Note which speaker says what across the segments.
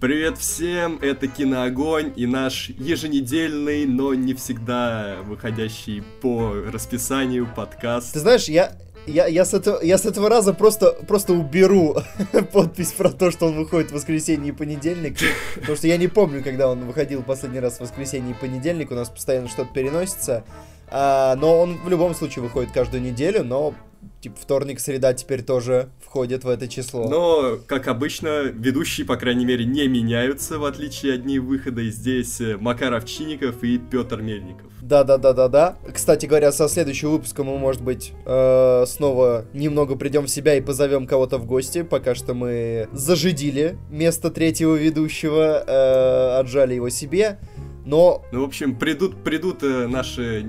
Speaker 1: Привет всем, это Киноогонь и наш еженедельный, но не всегда выходящий по расписанию подкаст.
Speaker 2: Ты знаешь, я, я, я, с этого, я с этого раза просто, просто уберу подпись про то, что он выходит в воскресенье и понедельник, потому что я не помню, когда он выходил последний раз в воскресенье и понедельник, у нас постоянно что-то переносится, а, но он в любом случае выходит каждую неделю, но типа вторник, среда теперь тоже входит в это число.
Speaker 1: Но, как обычно, ведущие, по крайней мере, не меняются, в отличие от дней выхода. И здесь э, Макар Овчинников и Петр Мельников.
Speaker 2: Да-да-да-да-да. Кстати говоря, со следующего выпуска мы, может быть, э, снова немного придем в себя и позовем кого-то в гости. Пока что мы зажидили место третьего ведущего, э, отжали его себе. Но...
Speaker 1: Ну, в общем, придут, придут э, наши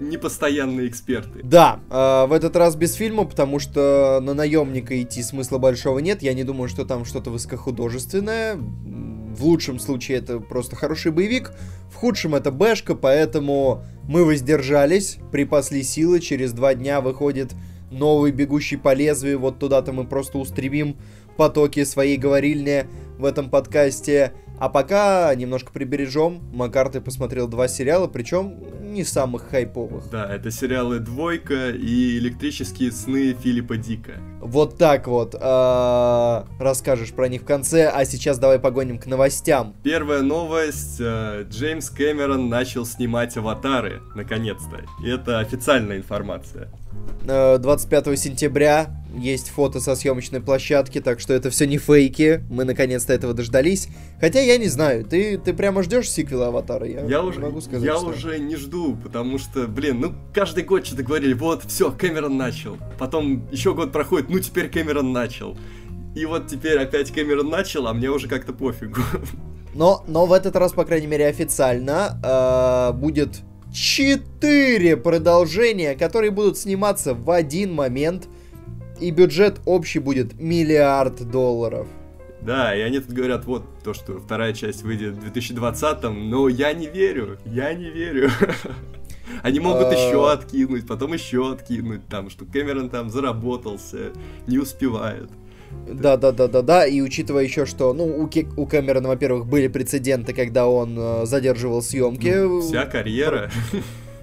Speaker 1: непостоянные эксперты.
Speaker 2: Да, э, в этот раз без фильма, потому что на наемника идти смысла большого нет. Я не думаю, что там что-то высокохудожественное. В лучшем случае это просто хороший боевик, в худшем это бэшка, поэтому мы воздержались, припасли силы. Через два дня выходит новый «Бегущий по лезвию». Вот туда-то мы просто устремим потоки своей говорильни в этом подкасте. А пока немножко прибережем. Макар, ты посмотрел два сериала, причем не самых хайповых.
Speaker 1: Да, это сериалы «Двойка» и «Электрические сны» Филиппа Дика.
Speaker 2: Вот так вот. А, расскажешь про них в конце, а сейчас давай погоним к новостям.
Speaker 1: Первая новость. А, Джеймс Кэмерон начал снимать «Аватары», наконец-то. И это официальная информация.
Speaker 2: 25 э, сентября есть фото со съемочной площадки, так что это все не фейки. Мы наконец-то этого дождались. Хотя я не знаю, ты, ты прямо ждешь сиквела Аватара?
Speaker 1: Я, я уже, могу сказать. Я что... уже не жду, потому что, блин, ну каждый год что-то говорили, вот, все, Кэмерон начал. Потом еще год проходит, ну теперь Кэмерон начал. И вот теперь опять Кэмерон начал, а мне уже как-то пофигу.
Speaker 2: Но, но в этот раз, по крайней мере, официально э, будет четыре продолжения, которые будут сниматься в один момент, и бюджет общий будет миллиард долларов.
Speaker 1: Да, и они тут говорят, вот, то, что вторая часть выйдет в 2020, но я не верю, я не верю. Они могут а. еще откинуть, потом еще откинуть, там, что Кэмерон там заработался, не успевает.
Speaker 2: Да, да, да, да, да. И учитывая еще, что, ну, у, Ке- у Кэмерона, во-первых, были прецеденты, когда он э, задерживал съемки. Ну,
Speaker 1: вся карьера.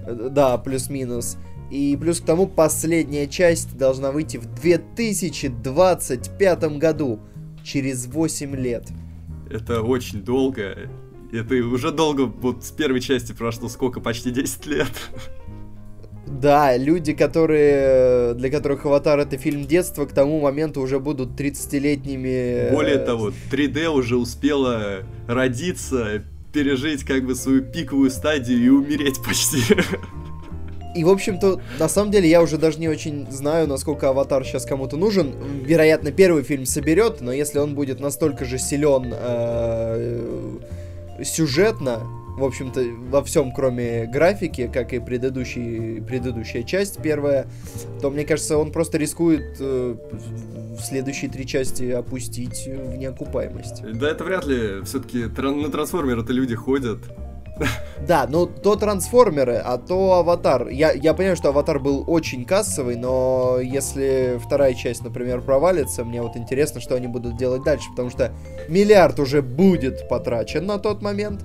Speaker 2: Да, плюс-минус. И плюс к тому, последняя часть должна выйти в 2025 году, через 8 лет.
Speaker 1: Это очень долго. Это уже долго, вот с первой части прошло сколько, почти 10 лет.
Speaker 2: Да, люди, которые, для которых «Аватар» — это фильм детства, к тому моменту уже будут 30-летними...
Speaker 1: Более того, 3D уже успела родиться, пережить как бы свою пиковую стадию и умереть почти.
Speaker 2: И, в общем-то, на самом деле, я уже даже не очень знаю, насколько «Аватар» сейчас кому-то нужен. Вероятно, первый фильм соберет, но если он будет настолько же силен э, сюжетно, в общем-то, во всем, кроме графики, как и предыдущий, предыдущая часть, первая, то, мне кажется, он просто рискует э, в следующие три части опустить в неокупаемость.
Speaker 1: Да, это вряд ли. Все-таки на трансформеры-то люди ходят.
Speaker 2: Да, ну то трансформеры, а то аватар. Я, я понимаю, что аватар был очень кассовый, но если вторая часть, например, провалится, мне вот интересно, что они будут делать дальше, потому что миллиард уже будет потрачен на тот момент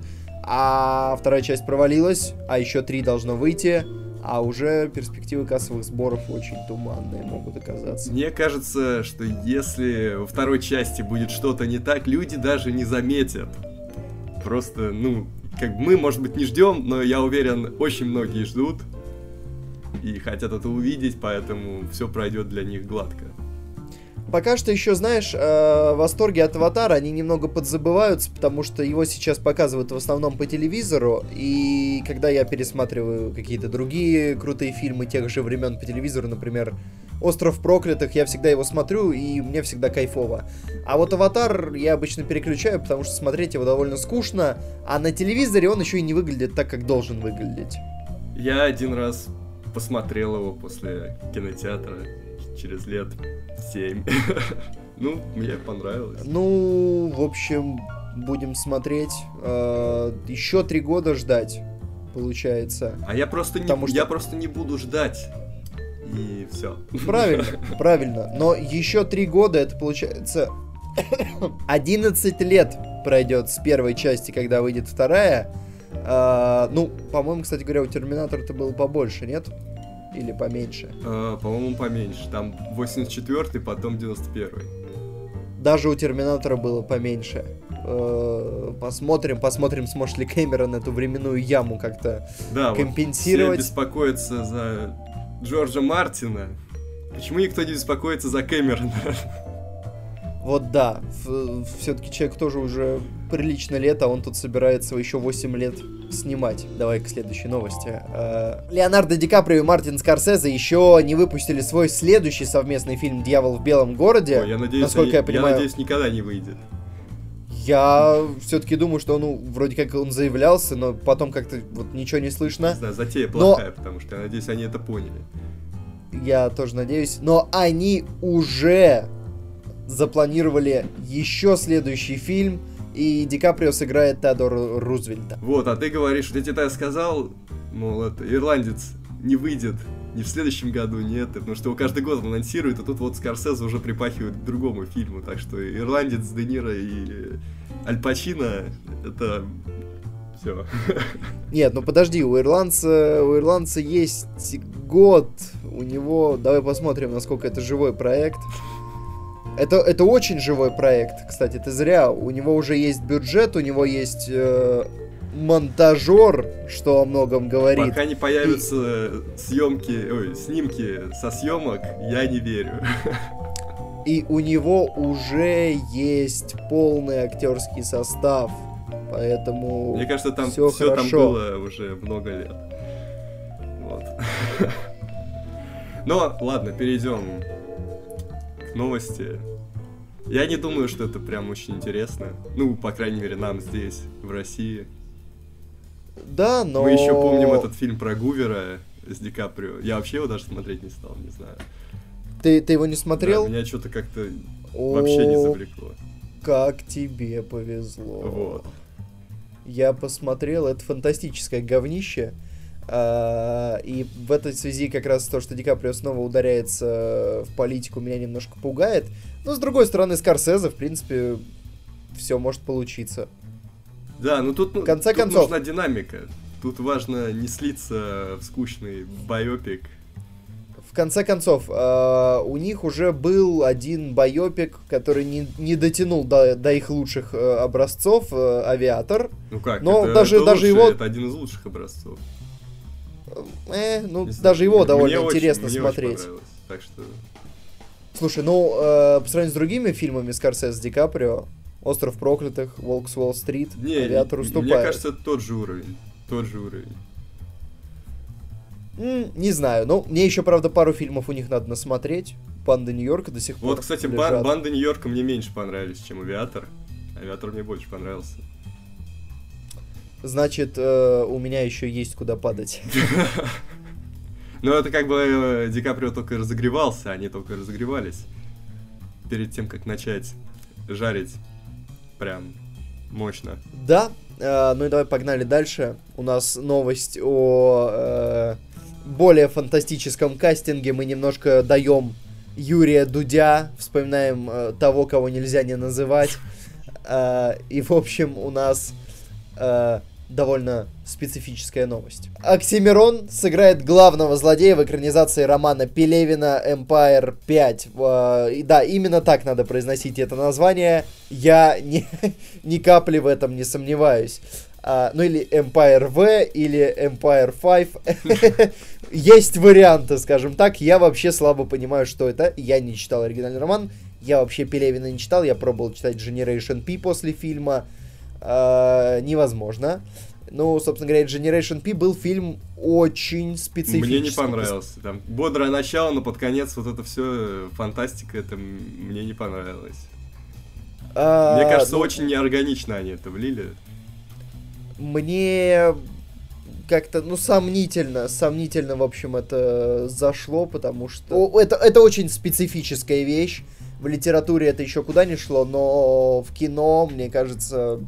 Speaker 2: а вторая часть провалилась, а еще три должно выйти, а уже перспективы кассовых сборов очень туманные могут оказаться.
Speaker 1: Мне кажется, что если во второй части будет что-то не так, люди даже не заметят. Просто, ну, как мы, может быть, не ждем, но я уверен, очень многие ждут и хотят это увидеть, поэтому все пройдет для них гладко.
Speaker 2: Пока что еще, знаешь, э, восторги от Аватара, они немного подзабываются, потому что его сейчас показывают в основном по телевизору, и когда я пересматриваю какие-то другие крутые фильмы тех же времен по телевизору, например, «Остров проклятых», я всегда его смотрю, и мне всегда кайфово. А вот «Аватар» я обычно переключаю, потому что смотреть его довольно скучно, а на телевизоре он еще и не выглядит так, как должен выглядеть.
Speaker 1: Я один раз посмотрел его после кинотеатра через лет 7. ну, мне понравилось.
Speaker 2: Ну, в общем, будем смотреть. Э, еще три года ждать, получается.
Speaker 1: А я просто, не, что... я просто не буду ждать. И все.
Speaker 2: Правильно, правильно. Но еще три года это получается 11 лет пройдет с первой части, когда выйдет вторая. А, ну, по-моему, кстати говоря, у Терминатора-то было побольше, нет? Или поменьше?
Speaker 1: А, по-моему, поменьше. Там 84-й, потом 91-й.
Speaker 2: Даже у Терминатора было поменьше. А, посмотрим, посмотрим, сможет ли Кэмерон эту временную яму как-то
Speaker 1: да,
Speaker 2: компенсировать.
Speaker 1: Вот все беспокоятся за Джорджа Мартина. Почему никто не беспокоится за Кэмерона?
Speaker 2: Вот да, все-таки человек тоже уже прилично лет, а он тут собирается еще 8 лет снимать. Давай к следующей новости. Э, Леонардо Ди Каприо и Мартин Скорсезе еще не выпустили свой следующий совместный фильм «Дьявол в белом городе».
Speaker 1: Ой, я надеюсь, насколько они, я, понимаю, я надеюсь, никогда не выйдет.
Speaker 2: Я все-таки думаю, что ну, вроде как он заявлялся, но потом как-то вот ничего не слышно. Не
Speaker 1: знаю, затея плохая, но... потому что я надеюсь, они это поняли.
Speaker 2: Я тоже надеюсь. Но они уже запланировали еще следующий фильм, и Ди Каприо сыграет Теодора Рузвельта.
Speaker 1: Вот, а ты говоришь, вот я тебе сказал, мол, это ирландец не выйдет ни в следующем году, нет, потому что его каждый год анонсируют, а тут вот Скорсезе уже припахивает к другому фильму, так что ирландец, Де Ниро и Аль Пачино, это все.
Speaker 2: Нет, ну подожди, у ирландца, у ирландца есть год, у него, давай посмотрим, насколько это живой проект. Это, это очень живой проект, кстати, ты зря. У него уже есть бюджет, у него есть э, монтажер, что о многом говорит.
Speaker 1: Пока не появятся и... съемки, ой, снимки со съемок, я не верю.
Speaker 2: И у него уже есть полный актерский состав. Поэтому.
Speaker 1: Мне кажется, там все, все там было уже много лет. Вот. Но ладно, перейдем новости. Я не думаю, что это прям очень интересно. Ну, по крайней мере, нам здесь, в России.
Speaker 2: Да, но...
Speaker 1: Мы еще помним этот фильм про Гувера с Ди Каприо. Я вообще его даже смотреть не стал, не знаю.
Speaker 2: Ты, ты его не смотрел?
Speaker 1: Да, меня что-то как-то вообще не завлекло.
Speaker 2: Как тебе повезло.
Speaker 1: Вот.
Speaker 2: Я посмотрел, это фантастическое говнище. А, и в этой связи как раз то, что Ди Каприо снова ударяется в политику, меня немножко пугает. Но с другой стороны, Скорсезе, в принципе, все может получиться.
Speaker 1: Да, ну тут, в конце тут концов... нужна динамика. Тут важно не слиться в скучный байопик.
Speaker 2: В конце концов, э, у них уже был один байопик, который не, не дотянул до, до их лучших э, образцов, э, авиатор.
Speaker 1: Ну как?
Speaker 2: Но
Speaker 1: это,
Speaker 2: даже,
Speaker 1: это
Speaker 2: даже его.
Speaker 1: Это один из лучших образцов.
Speaker 2: Э, ну, не даже его довольно мне интересно
Speaker 1: очень,
Speaker 2: смотреть.
Speaker 1: Мне так что...
Speaker 2: Слушай, ну, э, по сравнению с другими фильмами Скорсезе Ди Каприо, Остров проклятых, Волк с Уолл-стрит, Авиатор уступает.
Speaker 1: Мне кажется, тот же уровень. Тот же уровень.
Speaker 2: Не знаю, ну, мне еще, правда, пару фильмов у них надо насмотреть. Банда Нью-Йорка до сих пор
Speaker 1: Вот, кстати, лежат. Банда Нью-Йорка мне меньше понравились, чем Авиатор. Авиатор мне больше понравился.
Speaker 2: Значит, э, у меня еще есть куда падать.
Speaker 1: Ну, это как бы э, Ди Каприо только разогревался, они только разогревались. Перед тем, как начать жарить прям мощно.
Speaker 2: Да, э, ну и давай погнали дальше. У нас новость о э, более фантастическом кастинге. Мы немножко даем Юрия Дудя, вспоминаем э, того, кого нельзя не называть. Э, и, в общем, у нас э, довольно специфическая новость. Оксимирон сыграет главного злодея в экранизации романа Пелевина Empire 5. Э, да, именно так надо произносить это название. Я ни, ни капли в этом не сомневаюсь. Uh, ну или Empire V, или Empire 5. Есть варианты, скажем так. Я вообще слабо понимаю, что это. Я не читал оригинальный роман. Я вообще Пелевина не читал. Я пробовал читать Generation P после фильма э, невозможно. Ну, собственно говоря, Generation P был фильм очень специфический.
Speaker 1: Мне не понравился. Там бодрое начало, но под конец вот это все фантастика, это мне не понравилось. А, мне кажется, ну, очень неорганично они это влили.
Speaker 2: Мне как-то, ну, сомнительно, сомнительно, в общем, это зашло, потому что... Это, это очень специфическая вещь. В литературе это еще куда не шло, но в кино, мне кажется,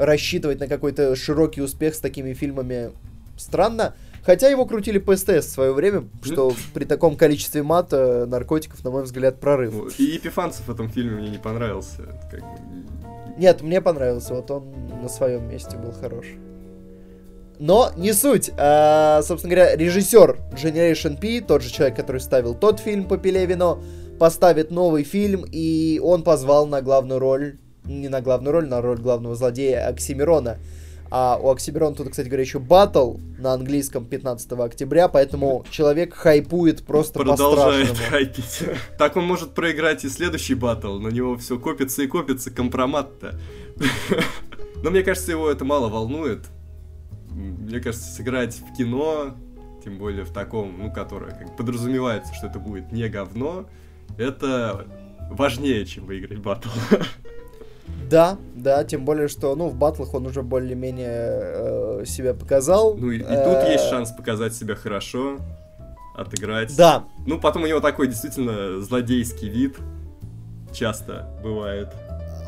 Speaker 2: рассчитывать на какой-то широкий успех с такими фильмами странно. Хотя его крутили по СТС в свое время, что при таком количестве мата, наркотиков, на мой взгляд, прорыв.
Speaker 1: И Епифанцев в этом фильме мне не понравился. Как бы...
Speaker 2: Нет, мне понравился, вот он на своем месте был хорош. Но не суть. А, собственно говоря, режиссер Generation P, тот же человек, который ставил тот фильм по Пелевину, поставит новый фильм, и он позвал на главную роль, не на главную роль, на роль главного злодея Оксимирона. А у Оксимирона тут, кстати говоря, еще батл на английском 15 октября, поэтому человек хайпует просто
Speaker 1: Продолжает хайпить. Так он может проиграть и следующий батл, на него все копится и копится, компромат-то. Но мне кажется, его это мало волнует мне кажется, сыграть в кино, тем более в таком, ну, которое как подразумевается, что это будет не говно, это важнее, чем выиграть батл.
Speaker 2: Да, да, тем более, что, ну, в батлах он уже более-менее э, себя показал.
Speaker 1: Ну, и, и тут э, есть шанс показать себя хорошо, отыграть.
Speaker 2: Да.
Speaker 1: Ну, потом у него такой действительно злодейский вид часто бывает.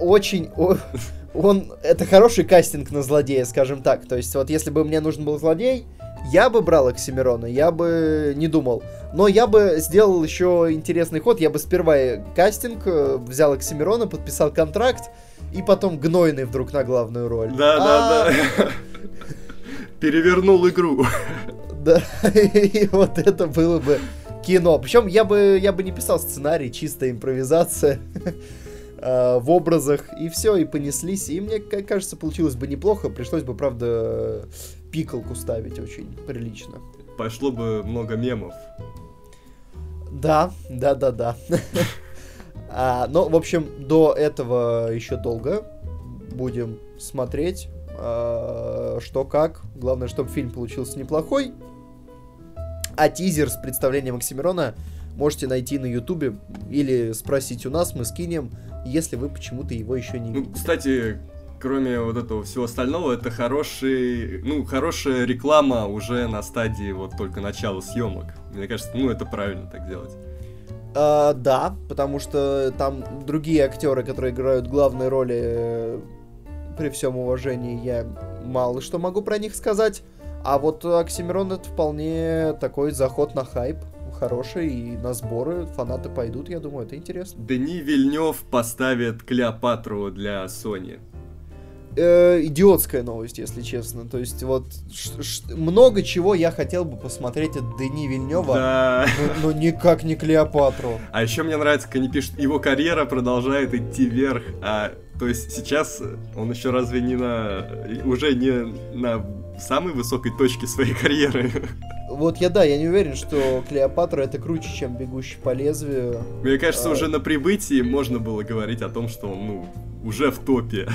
Speaker 2: Очень, он, это хороший кастинг на злодея, скажем так. То есть вот если бы мне нужен был злодей, я бы брал Оксимирона, я бы не думал. Но я бы сделал еще интересный ход. Я бы сперва кастинг э, взял Оксимирона, подписал контракт, и потом Гнойный вдруг на главную роль.
Speaker 1: Да, да, да. Перевернул игру.
Speaker 2: Да, и вот это было бы кино. Причем я бы, я бы не писал сценарий, чистая импровизация. Э, в образах, и все, и понеслись. И мне кажется, получилось бы неплохо. Пришлось бы, правда, пикалку ставить очень прилично.
Speaker 1: Пошло бы много мемов.
Speaker 2: Да, да, да, да. а, но, в общем, до этого еще долго будем смотреть, а, что как. Главное, чтобы фильм получился неплохой. А тизер с представлением Оксимирона можете найти на Ютубе или спросить у нас, мы скинем если вы почему-то его еще не
Speaker 1: ну,
Speaker 2: видели.
Speaker 1: Кстати, кроме вот этого всего остального, это хороший, ну, хорошая реклама уже на стадии вот только начала съемок. Мне кажется, ну, это правильно так делать.
Speaker 2: А, да, потому что там другие актеры, которые играют главные роли, э, при всем уважении, я мало что могу про них сказать. А вот Оксимирон это вполне такой заход на хайп хороший, и на сборы фанаты пойдут, я думаю, это интересно.
Speaker 1: Дени Вильнев поставит Клеопатру для Sony.
Speaker 2: Э, идиотская новость, если честно. То есть вот много чего я хотел бы посмотреть от Дени Вильнева,
Speaker 1: да.
Speaker 2: но, но никак не Клеопатру.
Speaker 1: А еще мне нравится, как они пишут, его карьера продолжает идти вверх, а то есть сейчас он еще разве не на уже не на самой высокой точке своей карьеры?
Speaker 2: Вот я, да, я не уверен, что Клеопатра это круче, чем Бегущий по лезвию.
Speaker 1: Мне кажется, а... уже на прибытии можно было говорить о том, что он, ну, уже в топе.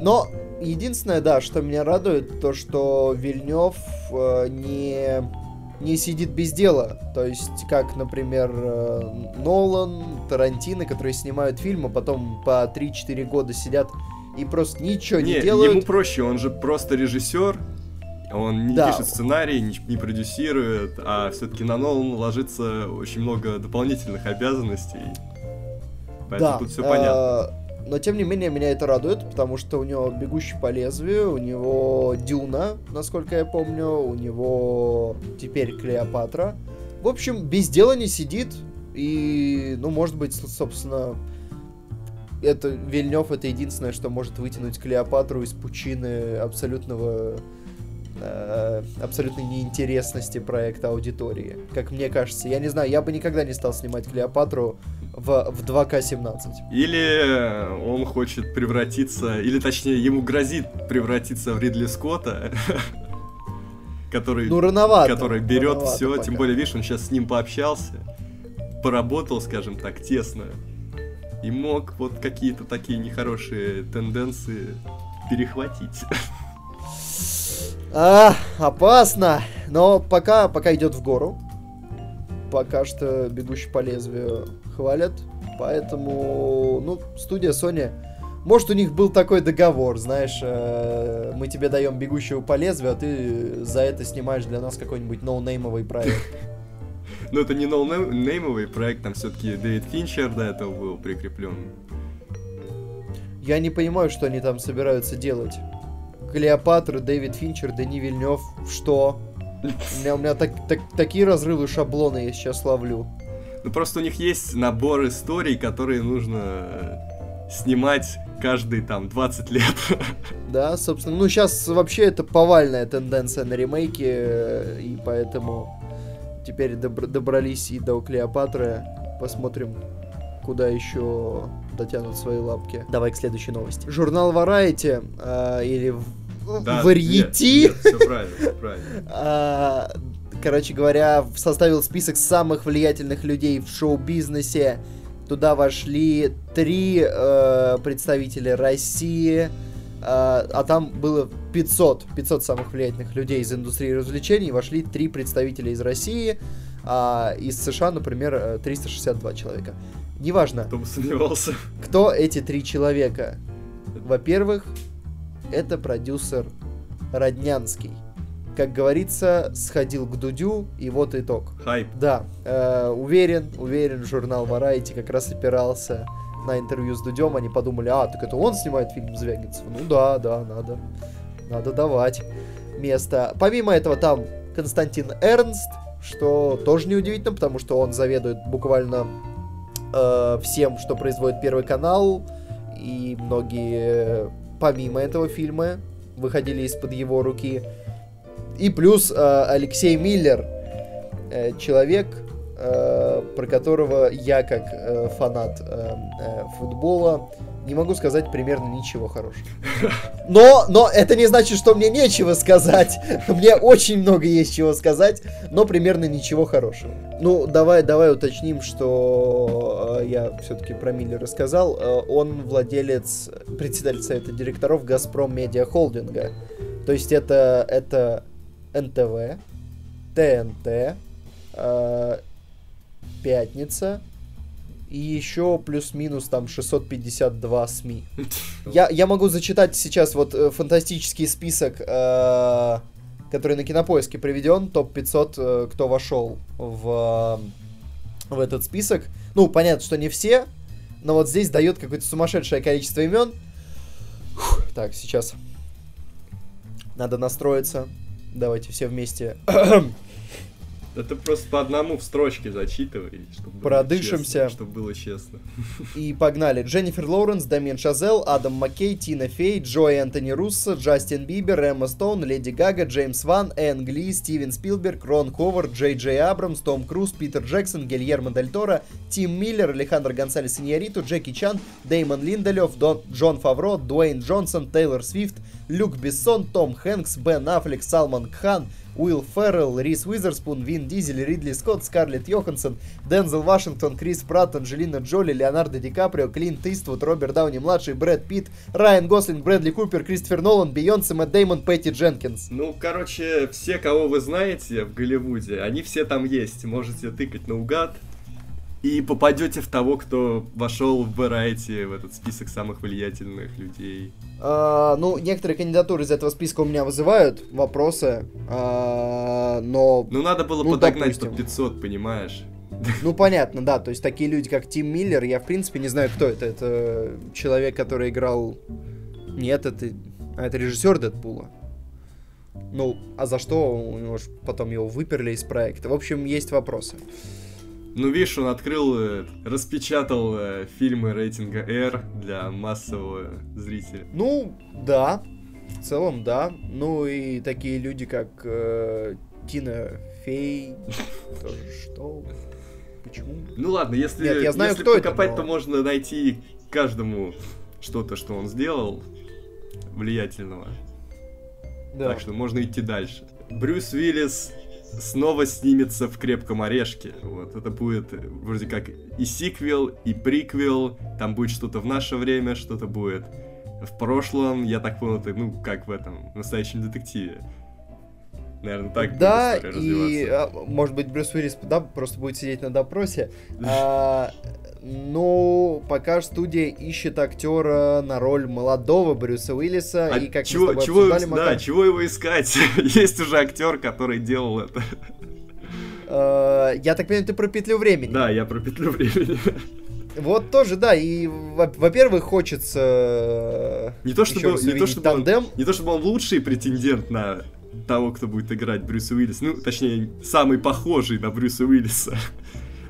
Speaker 2: Но единственное, да, что меня радует, то, что Вильнев э, не, не сидит без дела. То есть, как, например, э, Нолан, Тарантино, которые снимают фильмы, потом по 3-4 года сидят и просто ничего не, не делают.
Speaker 1: Ему проще, он же просто режиссер, он не да. пишет сценарий, не, не продюсирует, а все-таки на Нолан ложится очень много дополнительных обязанностей. Поэтому да. тут все понятно.
Speaker 2: Но тем не менее меня это радует, потому что у него бегущий по лезвию, у него Дюна, насколько я помню, у него теперь Клеопатра. В общем, без дела не сидит. И, ну, может быть, собственно, это Вильнев это единственное, что может вытянуть Клеопатру из пучины абсолютного Э, абсолютной неинтересности проекта аудитории. Как мне кажется. Я не знаю, я бы никогда не стал снимать Клеопатру в, в 2К17.
Speaker 1: Или он хочет превратиться, или точнее ему грозит превратиться в Ридли Скотта, который,
Speaker 2: ну, рановато,
Speaker 1: который берет все, тем более, видишь, он сейчас с ним пообщался, поработал, скажем так, тесно, и мог вот какие-то такие нехорошие тенденции перехватить.
Speaker 2: А, опасно. Но пока, пока идет в гору. Пока что бегущий по лезвию хвалят. Поэтому, ну, студия Sony... Может, у них был такой договор, знаешь, э, мы тебе даем бегущего по лезвию, а ты за это снимаешь для нас какой-нибудь ноунеймовый проект.
Speaker 1: Ну, это не ноунеймовый проект, там все-таки Дэвид Финчер до этого был прикреплен.
Speaker 2: Я не понимаю, что они там собираются делать. Клеопатра, Дэвид Финчер, Дани Вильнев, что? У меня, у меня так, так, такие разрывы шаблона я сейчас ловлю.
Speaker 1: Ну просто у них есть набор историй, которые нужно э, снимать каждые там 20 лет.
Speaker 2: Да, собственно. Ну, сейчас вообще это повальная тенденция на ремейки, э, и поэтому теперь добр- добрались и до Клеопатры. Посмотрим, куда еще дотянут свои лапки. Давай к следующей новости. Журнал Variety, э, или
Speaker 1: Да, нет, всё правильно, правильно.
Speaker 2: а, короче говоря, составил список самых влиятельных людей в шоу-бизнесе. Туда вошли три э, представителя России, а, а там было 500, 500 самых влиятельных людей из индустрии развлечений, вошли три представителя из России, а из США, например, э, 362 человека. Неважно,
Speaker 1: Кто бы сомневался.
Speaker 2: кто эти три человека. Во-первых, это продюсер Роднянский. Как говорится, сходил к Дудю, и вот итог.
Speaker 1: Хайп.
Speaker 2: Да, э, уверен, уверен, журнал Variety как раз опирался на интервью с Дудем. Они подумали, а, так это он снимает фильм Звягинцев. Ну да, да, надо, надо давать место. Помимо этого там Константин Эрнст, что тоже неудивительно, потому что он заведует буквально э, всем, что производит Первый канал, и многие, помимо этого фильма, выходили из-под его руки. И плюс э, Алексей Миллер, э, человек, э, про которого я, как э, фанат э, э, футбола, не могу сказать примерно ничего хорошего. Но, но это не значит, что мне нечего сказать. Мне очень много есть чего сказать, но примерно ничего хорошего. Ну, давай, давай уточним, что э, я все-таки про Миллера сказал. Э, он владелец, председатель совета директоров Газпром Медиа Холдинга. То есть это, это НТВ, ТНТ, э, Пятница и еще плюс-минус там 652 СМИ. Я, я могу зачитать сейчас вот э, фантастический список, э, который на кинопоиске приведен, топ-500, э, кто вошел в, в этот список. Ну, понятно, что не все, но вот здесь дает какое-то сумасшедшее количество имен. Фух, так, сейчас надо настроиться. Давайте все вместе
Speaker 1: Это просто по одному в строчке зачитывай, чтобы
Speaker 2: Продышимся.
Speaker 1: чтобы было честно.
Speaker 2: И погнали. Дженнифер Лоуренс, Дамин Шазел, Адам Маккей, Тина Фей, Джой Энтони Руссо, Джастин Бибер, Эмма Стоун, Леди Гага, Джеймс Ван, Энн Гли, Стивен Спилберг, Рон Ховард, Джей Джей Абрамс, Том Круз, Питер Джексон, Гильермо Дель Торо, Тим Миллер, Алехандро Гонсалес Иньяриту, Джеки Чан, Деймон Линделоф, Дон, Джон Фавро, Дуэйн Джонсон, Тейлор Свифт, Люк Бессон, Том Хэнкс, Бен Аффлек, Салман Кхан, Уилл Феррелл, Рис Уизерспун, Вин Дизель, Ридли Скотт, Скарлетт Йоханссон, Дензел Вашингтон, Крис Пратт, Анджелина Джоли, Леонардо Ди Каприо, Клинт Иствуд, Роберт Дауни-младший, Брэд Питт, Райан Гослинг, Брэдли Купер, Кристофер Нолан, Бейонсе, Мэтт Деймон, Пэтти Дженкинс.
Speaker 1: Ну, короче, все, кого вы знаете в Голливуде, они все там есть. Можете тыкать наугад. И попадете в того, кто вошел в Variety, в этот список самых влиятельных людей.
Speaker 2: А, ну, некоторые кандидатуры из этого списка у меня вызывают вопросы, а, но,
Speaker 1: Ну, надо было
Speaker 2: Ну,
Speaker 1: подогнать
Speaker 2: допустим.
Speaker 1: под 500, понимаешь?
Speaker 2: ну, понятно, да, то есть такие люди, как Тим Миллер, я, в принципе, не знаю, кто это, это человек, который играл, нет, это, а, это режиссер Дэдпула. Ну, а за что у него потом его выперли из проекта? В общем, есть вопросы.
Speaker 1: Ну, видишь, он открыл, э, распечатал э, фильмы рейтинга R для массового зрителя.
Speaker 2: Ну, да, в целом, да. Ну и такие люди, как э, Тина Фей, тоже что? Почему?
Speaker 1: Ну ладно, если,
Speaker 2: Нет, я знаю,
Speaker 1: если
Speaker 2: кто это,
Speaker 1: покопать,
Speaker 2: но-
Speaker 1: то можно найти каждому что-то, что он сделал влиятельного.
Speaker 2: Да.
Speaker 1: Так что можно идти дальше. Брюс Уиллис снова снимется в «Крепком орешке». Вот, это будет э, вроде как и сиквел, и приквел. Там будет что-то в наше время, что-то будет в прошлом. Я так понял, это, ну, как в этом, в настоящем детективе. Наверное, так
Speaker 2: да, и, а, может быть, Брюс Уиллис да, просто будет сидеть на допросе. А, ну, пока студия ищет актера на роль молодого Брюса Уиллиса.
Speaker 1: А
Speaker 2: и как
Speaker 1: чего,
Speaker 2: мы с
Speaker 1: чего,
Speaker 2: обсуждали,
Speaker 1: да,
Speaker 2: Макар,
Speaker 1: чего его искать? Есть уже актер, который делал это.
Speaker 2: э, я так понимаю, ты про петлю времени.
Speaker 1: Да, я про петлю времени.
Speaker 2: Вот тоже, да, и, во- во-первых, хочется
Speaker 1: Не то чтобы, не то чтобы он, не то чтобы он лучший претендент на того, кто будет играть Брюса Уиллиса. Ну, точнее, самый похожий на Брюса Уиллиса.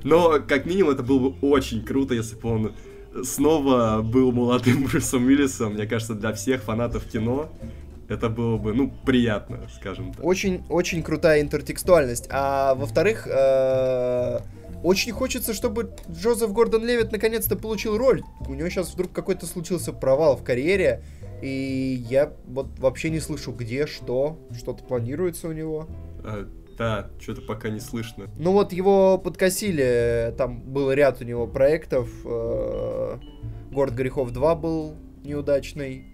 Speaker 1: Но, как минимум, это было бы очень круто, если бы он снова был молодым Брюсом Уиллисом. Мне кажется, для всех фанатов кино это было бы, ну, приятно, скажем так.
Speaker 2: Очень, очень крутая интертекстуальность. А во-вторых, э, очень хочется, чтобы Джозеф Гордон Левит наконец-то получил роль. У него сейчас вдруг какой-то случился провал в карьере. И я вот вообще не слышу, где, что, что-то планируется у него.
Speaker 1: А, да, что-то пока не слышно.
Speaker 2: Ну вот его подкосили, там был ряд у него проектов. Э, Город грехов 2 был неудачный.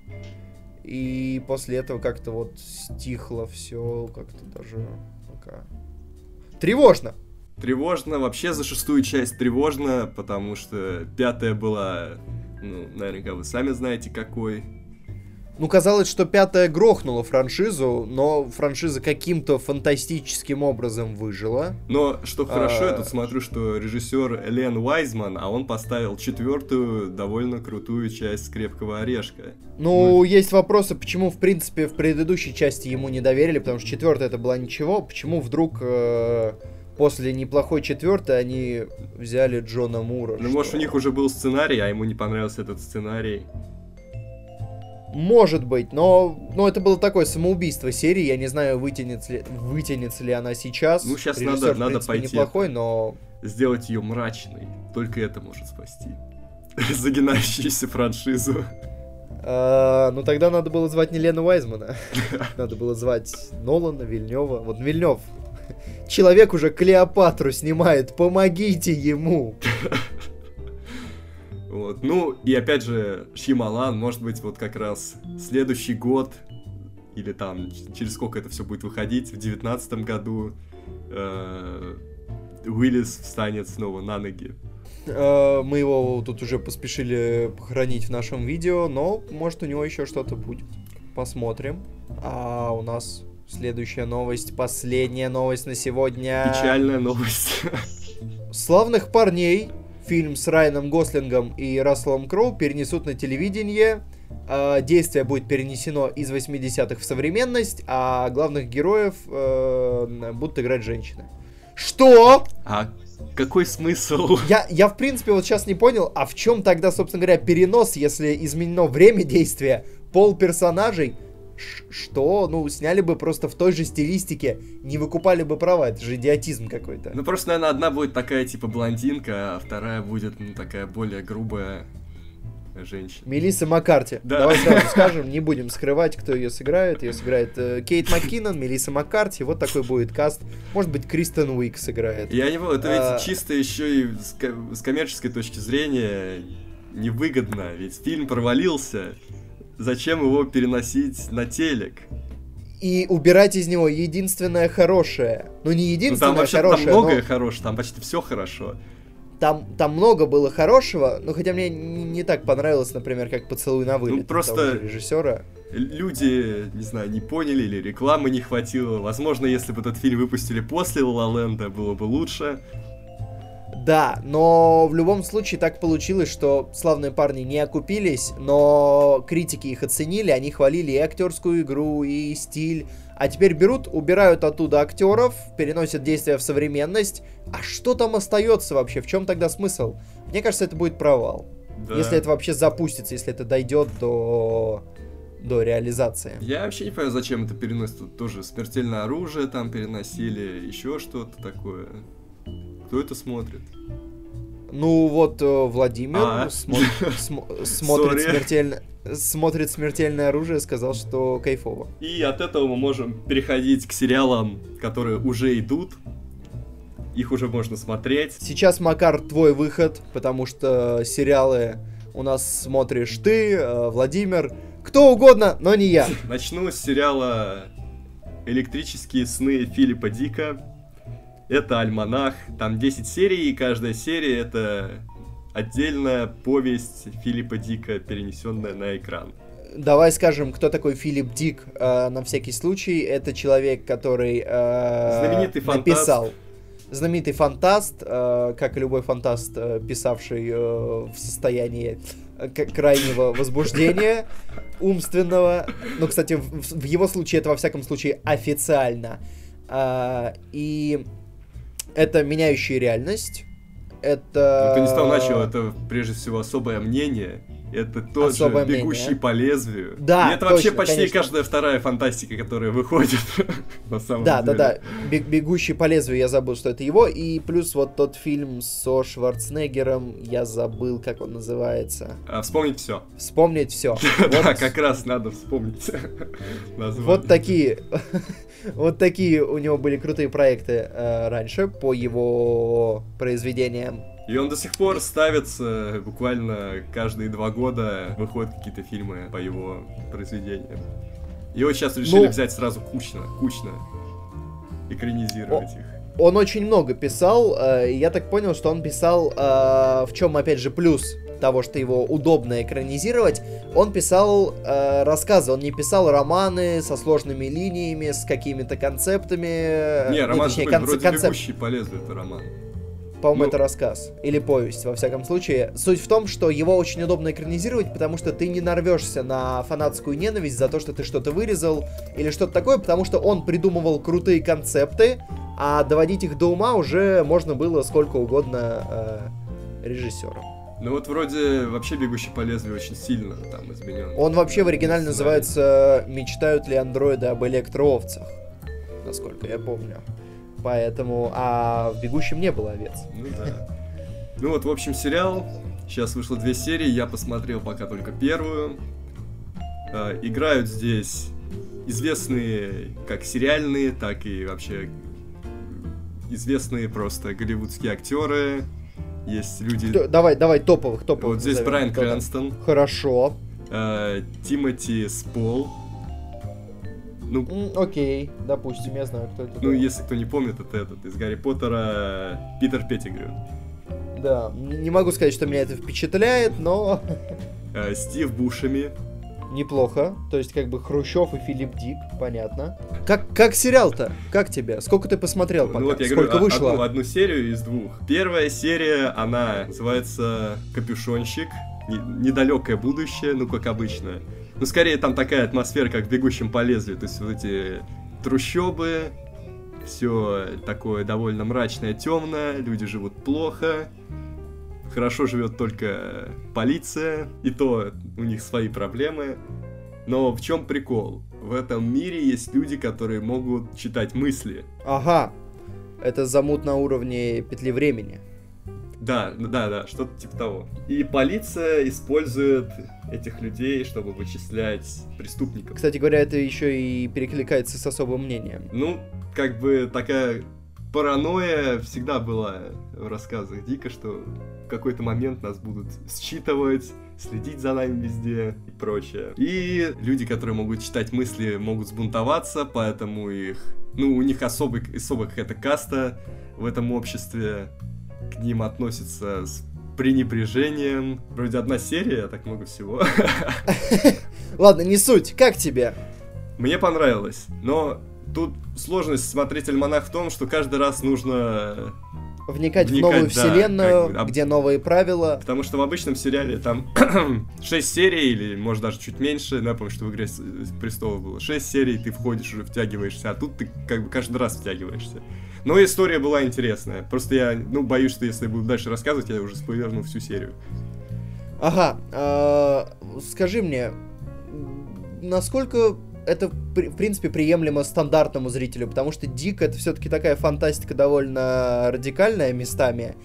Speaker 2: И после этого как-то вот стихло все, как-то даже пока. Тревожно!
Speaker 1: Тревожно, вообще за шестую часть тревожно, потому что пятая была, ну, наверняка вы сами знаете какой.
Speaker 2: Ну, казалось, что пятая грохнула франшизу, но франшиза каким-то фантастическим образом выжила.
Speaker 1: Но что хорошо, а... я тут смотрю, что режиссер Лен Уайзман, а он поставил четвертую довольно крутую часть Крепкого орешка.
Speaker 2: Ну, ну, есть вопросы, почему, в принципе, в предыдущей части ему не доверили, потому что четвертая это была ничего, почему вдруг э, после неплохой четвертой они взяли Джона Мура.
Speaker 1: Ну, что... может, у них уже был сценарий, а ему не понравился этот сценарий.
Speaker 2: Может быть, но, но это было такое самоубийство серии. Я не знаю, вытянется ли, вытянется ли она сейчас.
Speaker 1: Ну, сейчас Режиссер, надо, надо принципе, пойти.
Speaker 2: неплохой, но...
Speaker 1: Сделать ее мрачной. Только это может спасти. Загинающуюся франшизу.
Speaker 2: А, ну, тогда надо было звать не Лена Уайзмана. Надо было звать Нолана, Вильнева. Вот Вильнев. Человек уже Клеопатру снимает. Помогите ему.
Speaker 1: Вот. Ну, и опять же, Шималан, может быть, вот как раз следующий год, или там, через сколько это все будет выходить, в девятнадцатом году, э, Уиллис встанет снова на ноги.
Speaker 2: Э, мы его тут уже поспешили похоронить в нашем видео, но может у него еще что-то будет. Посмотрим. А у нас следующая новость, последняя новость на сегодня.
Speaker 1: Печальная новость.
Speaker 2: Славных парней фильм с Райаном Гослингом и Расселом Кроу перенесут на телевидение. Э, действие будет перенесено из 80-х в современность, а главных героев э, будут играть женщины. Что?
Speaker 1: А какой смысл?
Speaker 2: Я, я, в принципе, вот сейчас не понял, а в чем тогда, собственно говоря, перенос, если изменено время действия, пол персонажей, что, ну, сняли бы просто в той же стилистике, не выкупали бы права, это же идиотизм какой-то.
Speaker 1: Ну, просто, наверное, одна будет такая, типа, блондинка, а вторая будет, ну, такая более грубая женщина.
Speaker 2: Мелисса Маккарти. Да. Давай сразу скажем, не будем скрывать, кто ее сыграет. Ее сыграет э, Кейт Маккинон, Мелисса Маккарти. Вот такой будет каст. Может быть, Кристен Уик сыграет.
Speaker 1: Я не понял, это а... ведь чисто еще и с, с коммерческой точки зрения невыгодно. Ведь фильм провалился зачем его переносить на телек?
Speaker 2: И убирать из него единственное хорошее. Ну, не единственное ну, там вообще, хорошее,
Speaker 1: Там многое но... хорошее, там почти все хорошо.
Speaker 2: Там, там много было хорошего, но хотя мне не, не так понравилось, например, как «Поцелуй на вылет»
Speaker 1: ну, просто
Speaker 2: режиссера.
Speaker 1: Люди, не знаю, не поняли или рекламы не хватило. Возможно, если бы этот фильм выпустили после «Ла Ленда», было бы лучше.
Speaker 2: Да, но в любом случае так получилось, что славные парни не окупились, но критики их оценили, они хвалили и актерскую игру, и стиль. А теперь берут, убирают оттуда актеров, переносят действия в современность. А что там остается вообще? В чем тогда смысл? Мне кажется, это будет провал. Да. Если это вообще запустится, если это дойдет до до реализации.
Speaker 1: Я вообще не понимаю, зачем это переносит. Тут тоже смертельное оружие там переносили, еще что-то такое. Кто это смотрит?
Speaker 2: Ну вот э, Владимир а? смо- смотрит смертельно смотрит смертельное оружие, сказал, что кайфово.
Speaker 1: И от этого мы можем переходить к сериалам, которые уже идут. Их уже можно смотреть.
Speaker 2: Сейчас, Макар, твой выход, потому что сериалы у нас смотришь ты, э, Владимир, кто угодно, но не я.
Speaker 1: Начну с сериала «Электрические сны» Филиппа Дика. Это альманах, там 10 серий, и каждая серия это отдельная повесть Филиппа Дика, перенесенная на экран.
Speaker 2: Давай скажем, кто такой Филипп Дик, э, на всякий случай. Это человек, который э,
Speaker 1: Знаменитый фантаст. написал.
Speaker 2: Знаменитый фантаст, э, как и любой фантаст, э, писавший э, в состоянии крайнего возбуждения умственного. Ну, кстати, в, в его случае это во всяком случае официально. А, и это меняющая реальность. Это...
Speaker 1: Ну, ты не стал начал, это прежде всего особое мнение. Это тот Особое же бегущий мнение. по лезвию.
Speaker 2: Да.
Speaker 1: И это точно, вообще почти конечно. каждая вторая фантастика, которая выходит на самом
Speaker 2: да,
Speaker 1: деле.
Speaker 2: Да, да, да. Бегущий по лезвию, я забыл, что это его. И плюс вот тот фильм со Шварценеггером, я забыл, как он называется.
Speaker 1: А, вспомнить все.
Speaker 2: Вспомнить все.
Speaker 1: Да, как раз надо вспомнить.
Speaker 2: Вот такие. Вот такие у него были крутые проекты э, раньше по его произведениям.
Speaker 1: И он до сих пор ставится, буквально каждые два года выходят какие-то фильмы по его произведениям. И вот сейчас решили ну, взять сразу кучно, кучно, экранизировать о, их.
Speaker 2: Он очень много писал, э, я так понял, что он писал, э, в чем, опять же, плюс того, что его удобно экранизировать, он писал э, рассказы, он не писал романы со сложными линиями, с какими-то концептами.
Speaker 1: Не, роман, ну, точнее, конце- вроде концеп... «Бегущий по лезвию» это роман.
Speaker 2: По-моему, ну... это рассказ. Или повесть, во всяком случае. Суть в том, что его очень удобно экранизировать, потому что ты не нарвешься на фанатскую ненависть за то, что ты что-то вырезал или что-то такое, потому что он придумывал крутые концепты, а доводить их до ума уже можно было сколько угодно э, режиссерам.
Speaker 1: Ну вот вроде вообще «Бегущий по лезвию» очень сильно там изменен.
Speaker 2: Он вообще в оригинале называется «Мечтают ли андроиды об электроовцах?» Насколько я помню. Поэтому, а в «Бегущем» не было овец.
Speaker 1: Ну да. Ну вот, в общем, сериал. Сейчас вышло две серии, я посмотрел пока только первую. Э, играют здесь известные как сериальные, так и вообще известные просто голливудские актеры. Есть люди...
Speaker 2: Кто, давай, давай, топовых, топовых.
Speaker 1: Вот здесь Брайан Крэнстон.
Speaker 2: Хорошо.
Speaker 1: Э, Тимоти Спол.
Speaker 2: Ну, mm, окей, допустим, я знаю, кто это.
Speaker 1: Ну, если кто не помнит, это этот из Гарри Поттера Питер Петтигрю.
Speaker 2: Да, не могу сказать, что меня это впечатляет, но...
Speaker 1: Э, Стив Бушами.
Speaker 2: Неплохо. То есть, как бы Хрущев и Филипп Дик, понятно. Как, как сериал-то? Как тебе? Сколько ты посмотрел пока? Ну, вот я Сколько говорю, вышло?
Speaker 1: Одну, одну серию из двух. Первая серия, она называется «Капюшонщик». Недалекое будущее, ну, как обычно. Ну, скорее там такая атмосфера, как в «Бегущем по лезвию». То есть вот эти трущобы, все такое довольно мрачное, темное, люди живут плохо, хорошо живет только полиция, и то у них свои проблемы. Но в чем прикол? В этом мире есть люди, которые могут читать мысли.
Speaker 2: Ага, это замут на уровне петли времени.
Speaker 1: Да, да, да, что-то типа того. И полиция использует этих людей, чтобы вычислять преступников.
Speaker 2: Кстати говоря, это еще и перекликается с особым мнением.
Speaker 1: Ну, как бы такая паранойя всегда была в рассказах Дика, что в какой-то момент нас будут считывать, следить за нами везде и прочее. И люди, которые могут читать мысли, могут сбунтоваться, поэтому их... Ну, у них особый, особая какая-то каста в этом обществе к ним относятся с пренебрежением. Вроде одна серия, а так много всего.
Speaker 2: Ладно, не суть. Как тебе?
Speaker 1: Мне понравилось, но тут сложность смотреть альманах в том, что каждый раз нужно
Speaker 2: вникать, вникать в новую да, вселенную, как бы, где новые правила.
Speaker 1: Потому что в обычном сериале там 6 серий, или может даже чуть меньше, напомню, что в игре престолов было 6 серий, ты входишь, уже втягиваешься, а тут ты как бы каждый раз втягиваешься. Но история была интересная. Просто я, ну, боюсь, что если я буду дальше рассказывать, я уже спойлерну всю серию.
Speaker 2: Ага, э, скажи мне, насколько это, в принципе, приемлемо стандартному зрителю, потому что Дик это все-таки такая фантастика довольно радикальная местами.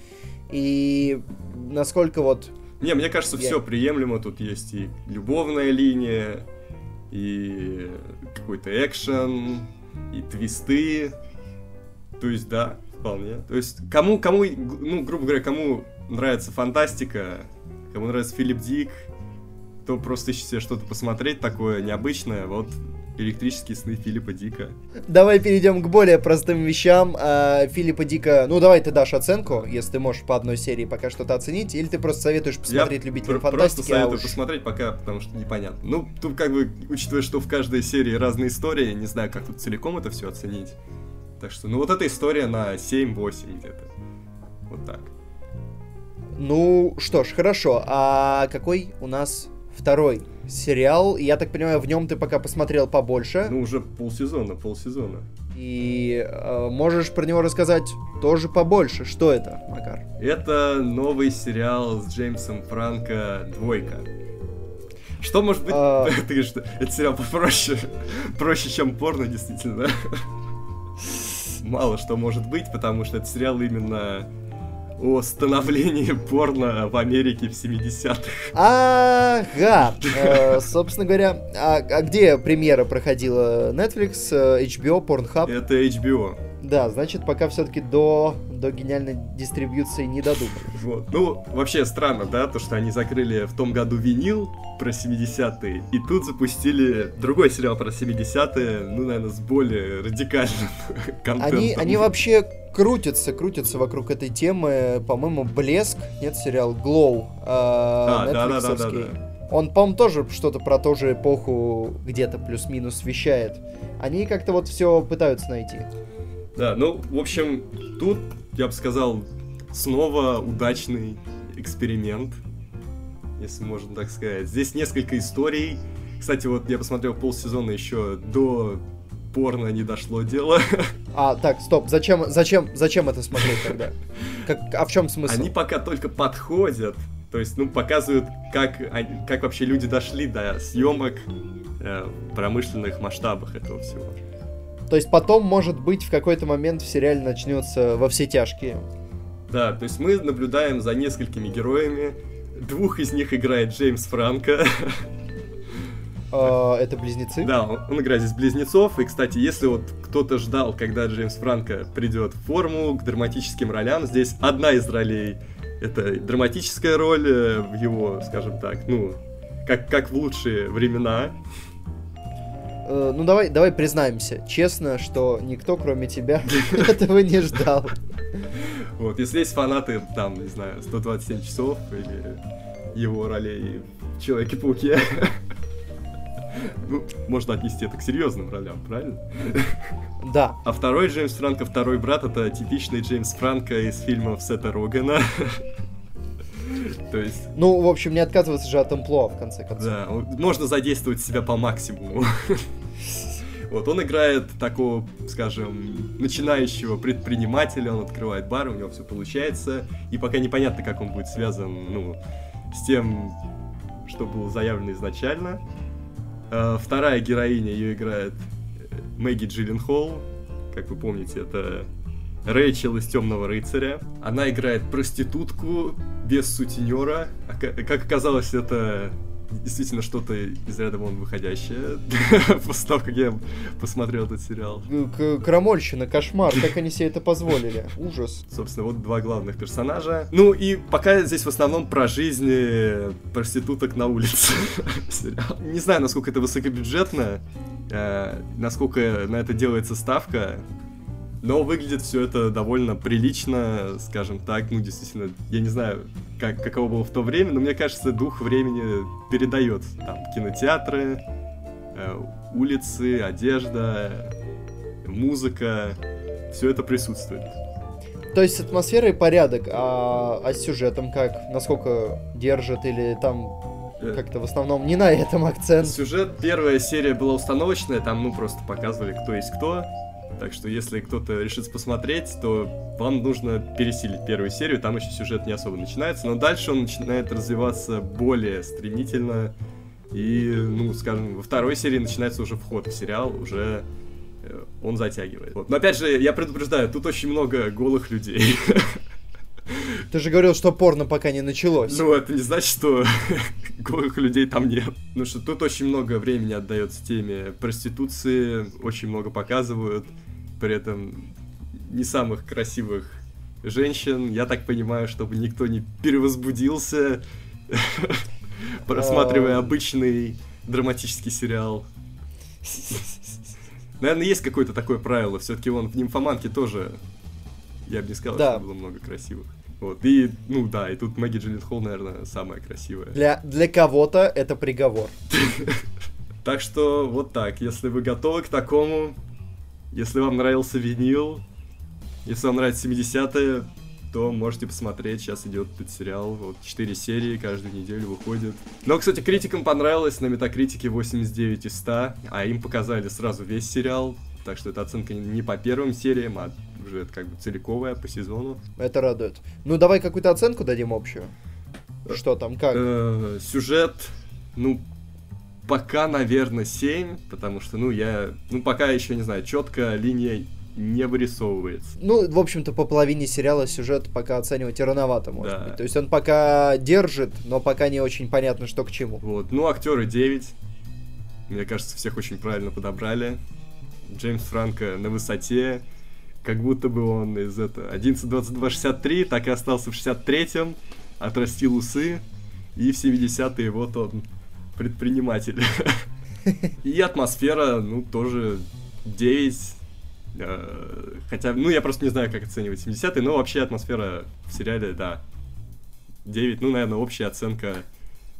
Speaker 2: И насколько вот...
Speaker 1: Не, мне кажется, я... все приемлемо. Тут есть и любовная линия, и какой-то экшен, и твисты. То есть, да, вполне. То есть, кому, кому, ну, грубо говоря, кому нравится фантастика, кому нравится Филипп Дик, кто просто ищет себе что-то посмотреть такое необычное, вот электрические сны Филиппа Дика.
Speaker 2: Давай перейдем к более простым вещам. А, Филиппа Дика, ну давай ты дашь оценку, если ты можешь по одной серии пока что-то оценить, или ты просто советуешь посмотреть Я любителям фантастики.
Speaker 1: Просто советую а уж... посмотреть пока, потому что непонятно. Ну, тут как бы, учитывая, что в каждой серии разные истории, не знаю, как тут целиком это все оценить. Так что, ну вот эта история на 7-8 где-то. Вот так.
Speaker 2: Ну, что ж, хорошо. А какой у нас второй сериал? Я так понимаю, в нем ты пока посмотрел побольше.
Speaker 1: Ну, уже полсезона, полсезона.
Speaker 2: И э, можешь про него рассказать тоже побольше. Что это, Макар?
Speaker 1: Это новый сериал с Джеймсом Франко «Двойка». Что может быть... А... Ты говоришь, что это сериал попроще, проще, чем порно, действительно. Мало что может быть, потому что это сериал именно о становлении порно в Америке в 70-х.
Speaker 2: Ага, э, собственно говоря, а, а где премьера проходила? Netflix, э, HBO, Pornhub?
Speaker 1: Это HBO.
Speaker 2: Да, значит, пока все-таки до, до гениальной дистрибьюции не додумали.
Speaker 1: Вот. Ну, вообще странно, да, то, что они закрыли в том году винил про 70-е, и тут запустили другой сериал про 70-е, ну, наверное, с более радикальным контентом.
Speaker 2: Они, они вообще крутятся, крутятся вокруг этой темы. По-моему, Блеск, нет, сериал Glow, э, а, да, да, да, да, да. Он, по-моему, тоже что-то про ту же эпоху где-то плюс-минус вещает. Они как-то вот все пытаются найти.
Speaker 1: Да, ну, в общем, тут, я бы сказал, снова удачный эксперимент, если можно так сказать. Здесь несколько историй. Кстати, вот я посмотрел полсезона еще до порно не дошло дело.
Speaker 2: А, так, стоп, зачем, зачем, зачем это смотреть тогда? Как, а в чем смысл?
Speaker 1: Они пока только подходят, то есть, ну, показывают, как, как вообще люди дошли до съемок э, в промышленных масштабах этого всего.
Speaker 2: То есть потом, может быть, в какой-то момент в сериале начнется во все тяжкие.
Speaker 1: Да, то есть мы наблюдаем за несколькими героями. Двух из них играет Джеймс Франко.
Speaker 2: А, это близнецы?
Speaker 1: Да, он, играет здесь близнецов. И, кстати, если вот кто-то ждал, когда Джеймс Франко придет в форму к драматическим ролям, здесь одна из ролей это драматическая роль э, в его, скажем так, ну, как, как в лучшие времена.
Speaker 2: Э, ну давай, давай признаемся, честно, что никто, кроме тебя, этого не ждал.
Speaker 1: Вот, если есть фанаты, там, не знаю, 127 часов или его ролей в Человеке-пауке, ну, можно отнести это к серьезным ролям, правильно?
Speaker 2: Да.
Speaker 1: А второй Джеймс Франко, второй брат, это типичный Джеймс Франко из фильмов Сета Рогана. То есть...
Speaker 2: Ну, в общем, не отказываться же от амплуа, в конце концов.
Speaker 1: Да, можно задействовать себя по максимуму. Вот, он играет такого, скажем, начинающего предпринимателя, он открывает бар, у него все получается, и пока непонятно, как он будет связан, ну, с тем, что было заявлено изначально. А, вторая героиня ее играет э, Мэгги Джилленхол, как вы помните, это Рэйчел из Темного рыцаря. Она играет проститутку без сутенера. Как оказалось, это действительно что-то из ряда вон выходящее после того, как я посмотрел этот сериал.
Speaker 2: К Крамольщина, кошмар, как они себе это позволили. Ужас.
Speaker 1: Собственно, вот два главных персонажа. Ну и пока здесь в основном про жизни проституток на улице сериал. Не знаю, насколько это высокобюджетно, э, насколько на это делается ставка, но выглядит все это довольно прилично, скажем так. Ну, действительно, я не знаю, как, каково было в то время, но мне кажется, дух времени передает. Там кинотеатры, э, улицы, одежда, музыка, все это присутствует.
Speaker 2: То есть атмосфера и порядок, а, а с сюжетом как? Насколько держит или там э. как-то в основном не на этом акцент?
Speaker 1: Сюжет, первая серия была установочная, там ну просто показывали, кто есть кто, так что если кто-то решит посмотреть, то вам нужно пересилить первую серию, там еще сюжет не особо начинается, но дальше он начинает развиваться более стремительно. И, ну, скажем, во второй серии начинается уже вход в сериал, уже э, он затягивает. Вот. Но опять же, я предупреждаю, тут очень много голых людей.
Speaker 2: Ты же говорил, что порно пока не началось.
Speaker 1: Ну, это не значит, что голых людей там нет. Ну что тут очень много времени отдается теме проституции, очень много показывают при этом не самых красивых женщин. Я так понимаю, чтобы никто не перевозбудился, просматривая обычный драматический сериал. Наверное, есть какое-то такое правило. Все-таки он в нимфоманке тоже, я бы не сказал, что было много красивых. Вот, и, ну да, и тут Мэгги Джилленхол, наверное, самая красивая.
Speaker 2: Для, для кого-то это приговор.
Speaker 1: Так что вот так, если вы готовы к такому, если вам нравился винил, если вам нравятся 70-е, то можете посмотреть. Сейчас идет этот сериал. Вот 4 серии каждую неделю выходит. Но, кстати, критикам понравилось. На метакритике 89 из 100. А им показали сразу весь сериал. Так что эта оценка не по первым сериям, а уже это как бы целиковая по сезону.
Speaker 2: Это радует. Ну, давай какую-то оценку дадим общую. Что там, как?
Speaker 1: Э, сюжет, ну, пока, наверное, 7, потому что, ну, я, ну, пока еще, не знаю, четко линия не вырисовывается.
Speaker 2: Ну, в общем-то, по половине сериала сюжет пока оценивать рановато, может да. быть. То есть он пока держит, но пока не очень понятно, что к чему.
Speaker 1: Вот, ну, актеры 9. Мне кажется, всех очень правильно подобрали. Джеймс Франко на высоте, как будто бы он из этого 11-22-63, так и остался в 63-м, отрастил усы, и в 70-е вот он предприниматель. И атмосфера, ну, тоже 9. Э, хотя, ну, я просто не знаю, как оценивать 70-е, но вообще атмосфера в сериале, да, 9. Ну, наверное, общая оценка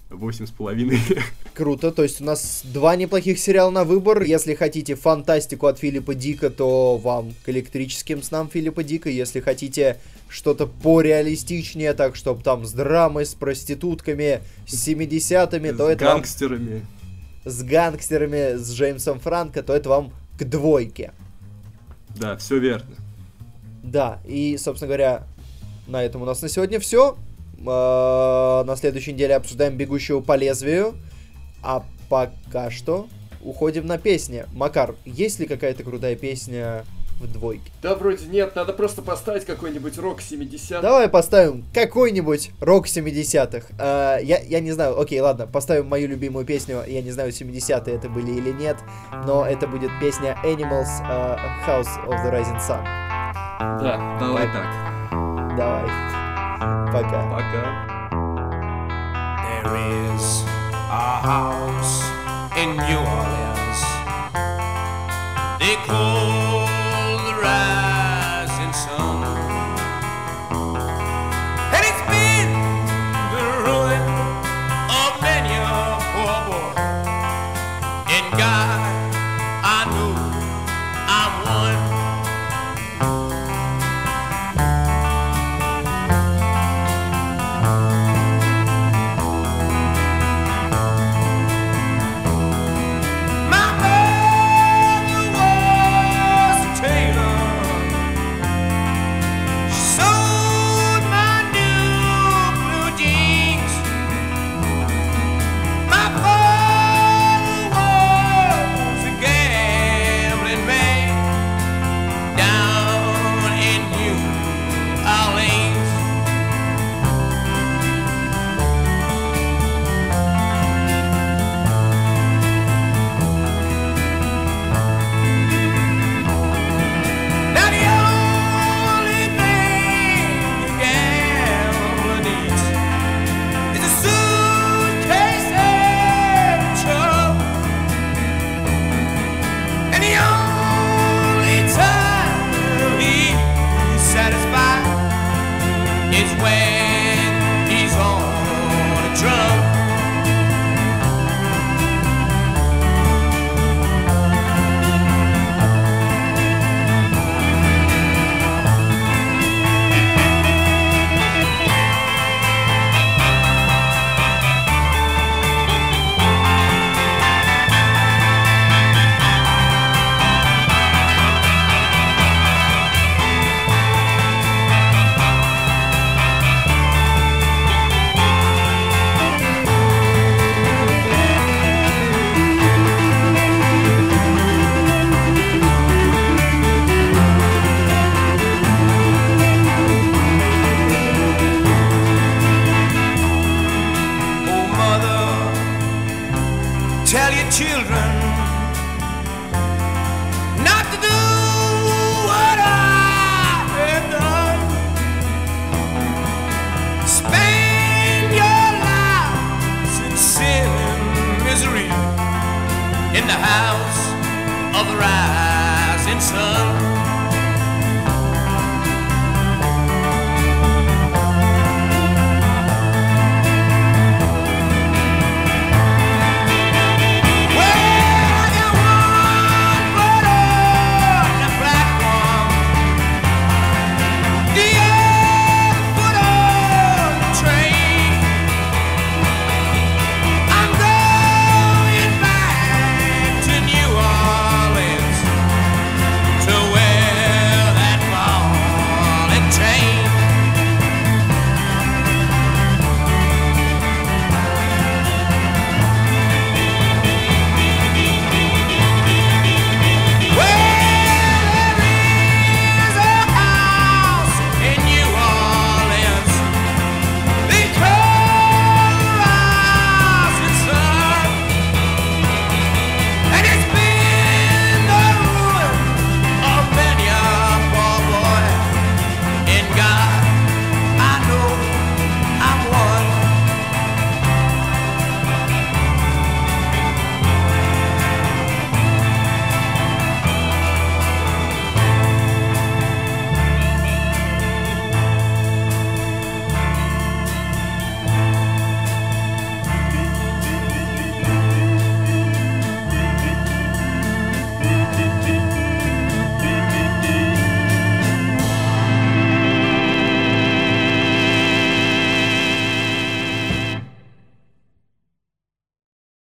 Speaker 1: Восемь с половиной.
Speaker 2: Круто, то есть у нас два неплохих сериала на выбор. Если хотите фантастику от Филиппа Дика, то вам к электрическим снам Филиппа Дика. Если хотите что-то пореалистичнее, так чтобы там с драмой, с проститутками, с 70-ми, то это
Speaker 1: гангстерами.
Speaker 2: Вам... С гангстерами, с Джеймсом Франко, то это вам к двойке.
Speaker 1: Да, все верно.
Speaker 2: Да, и, собственно говоря, на этом у нас на сегодня все. Э, на следующей неделе обсуждаем «Бегущего по лезвию». А пока что уходим на песни. Макар, есть ли какая-то крутая песня в двойке?
Speaker 1: Да, вроде нет, надо просто поставить какой-нибудь рок 70-х.
Speaker 2: Давай поставим какой-нибудь рок 70-х. Uh, э, я, я не знаю, окей, ладно, поставим мою любимую песню, я не знаю, 70-е это были или нет, но это будет песня Animals uh, House of the Rising Sun.
Speaker 1: Да, давай так.
Speaker 2: Давай. Vodka.
Speaker 1: Vodka.
Speaker 3: There is a house in New Orleans. They call the ride.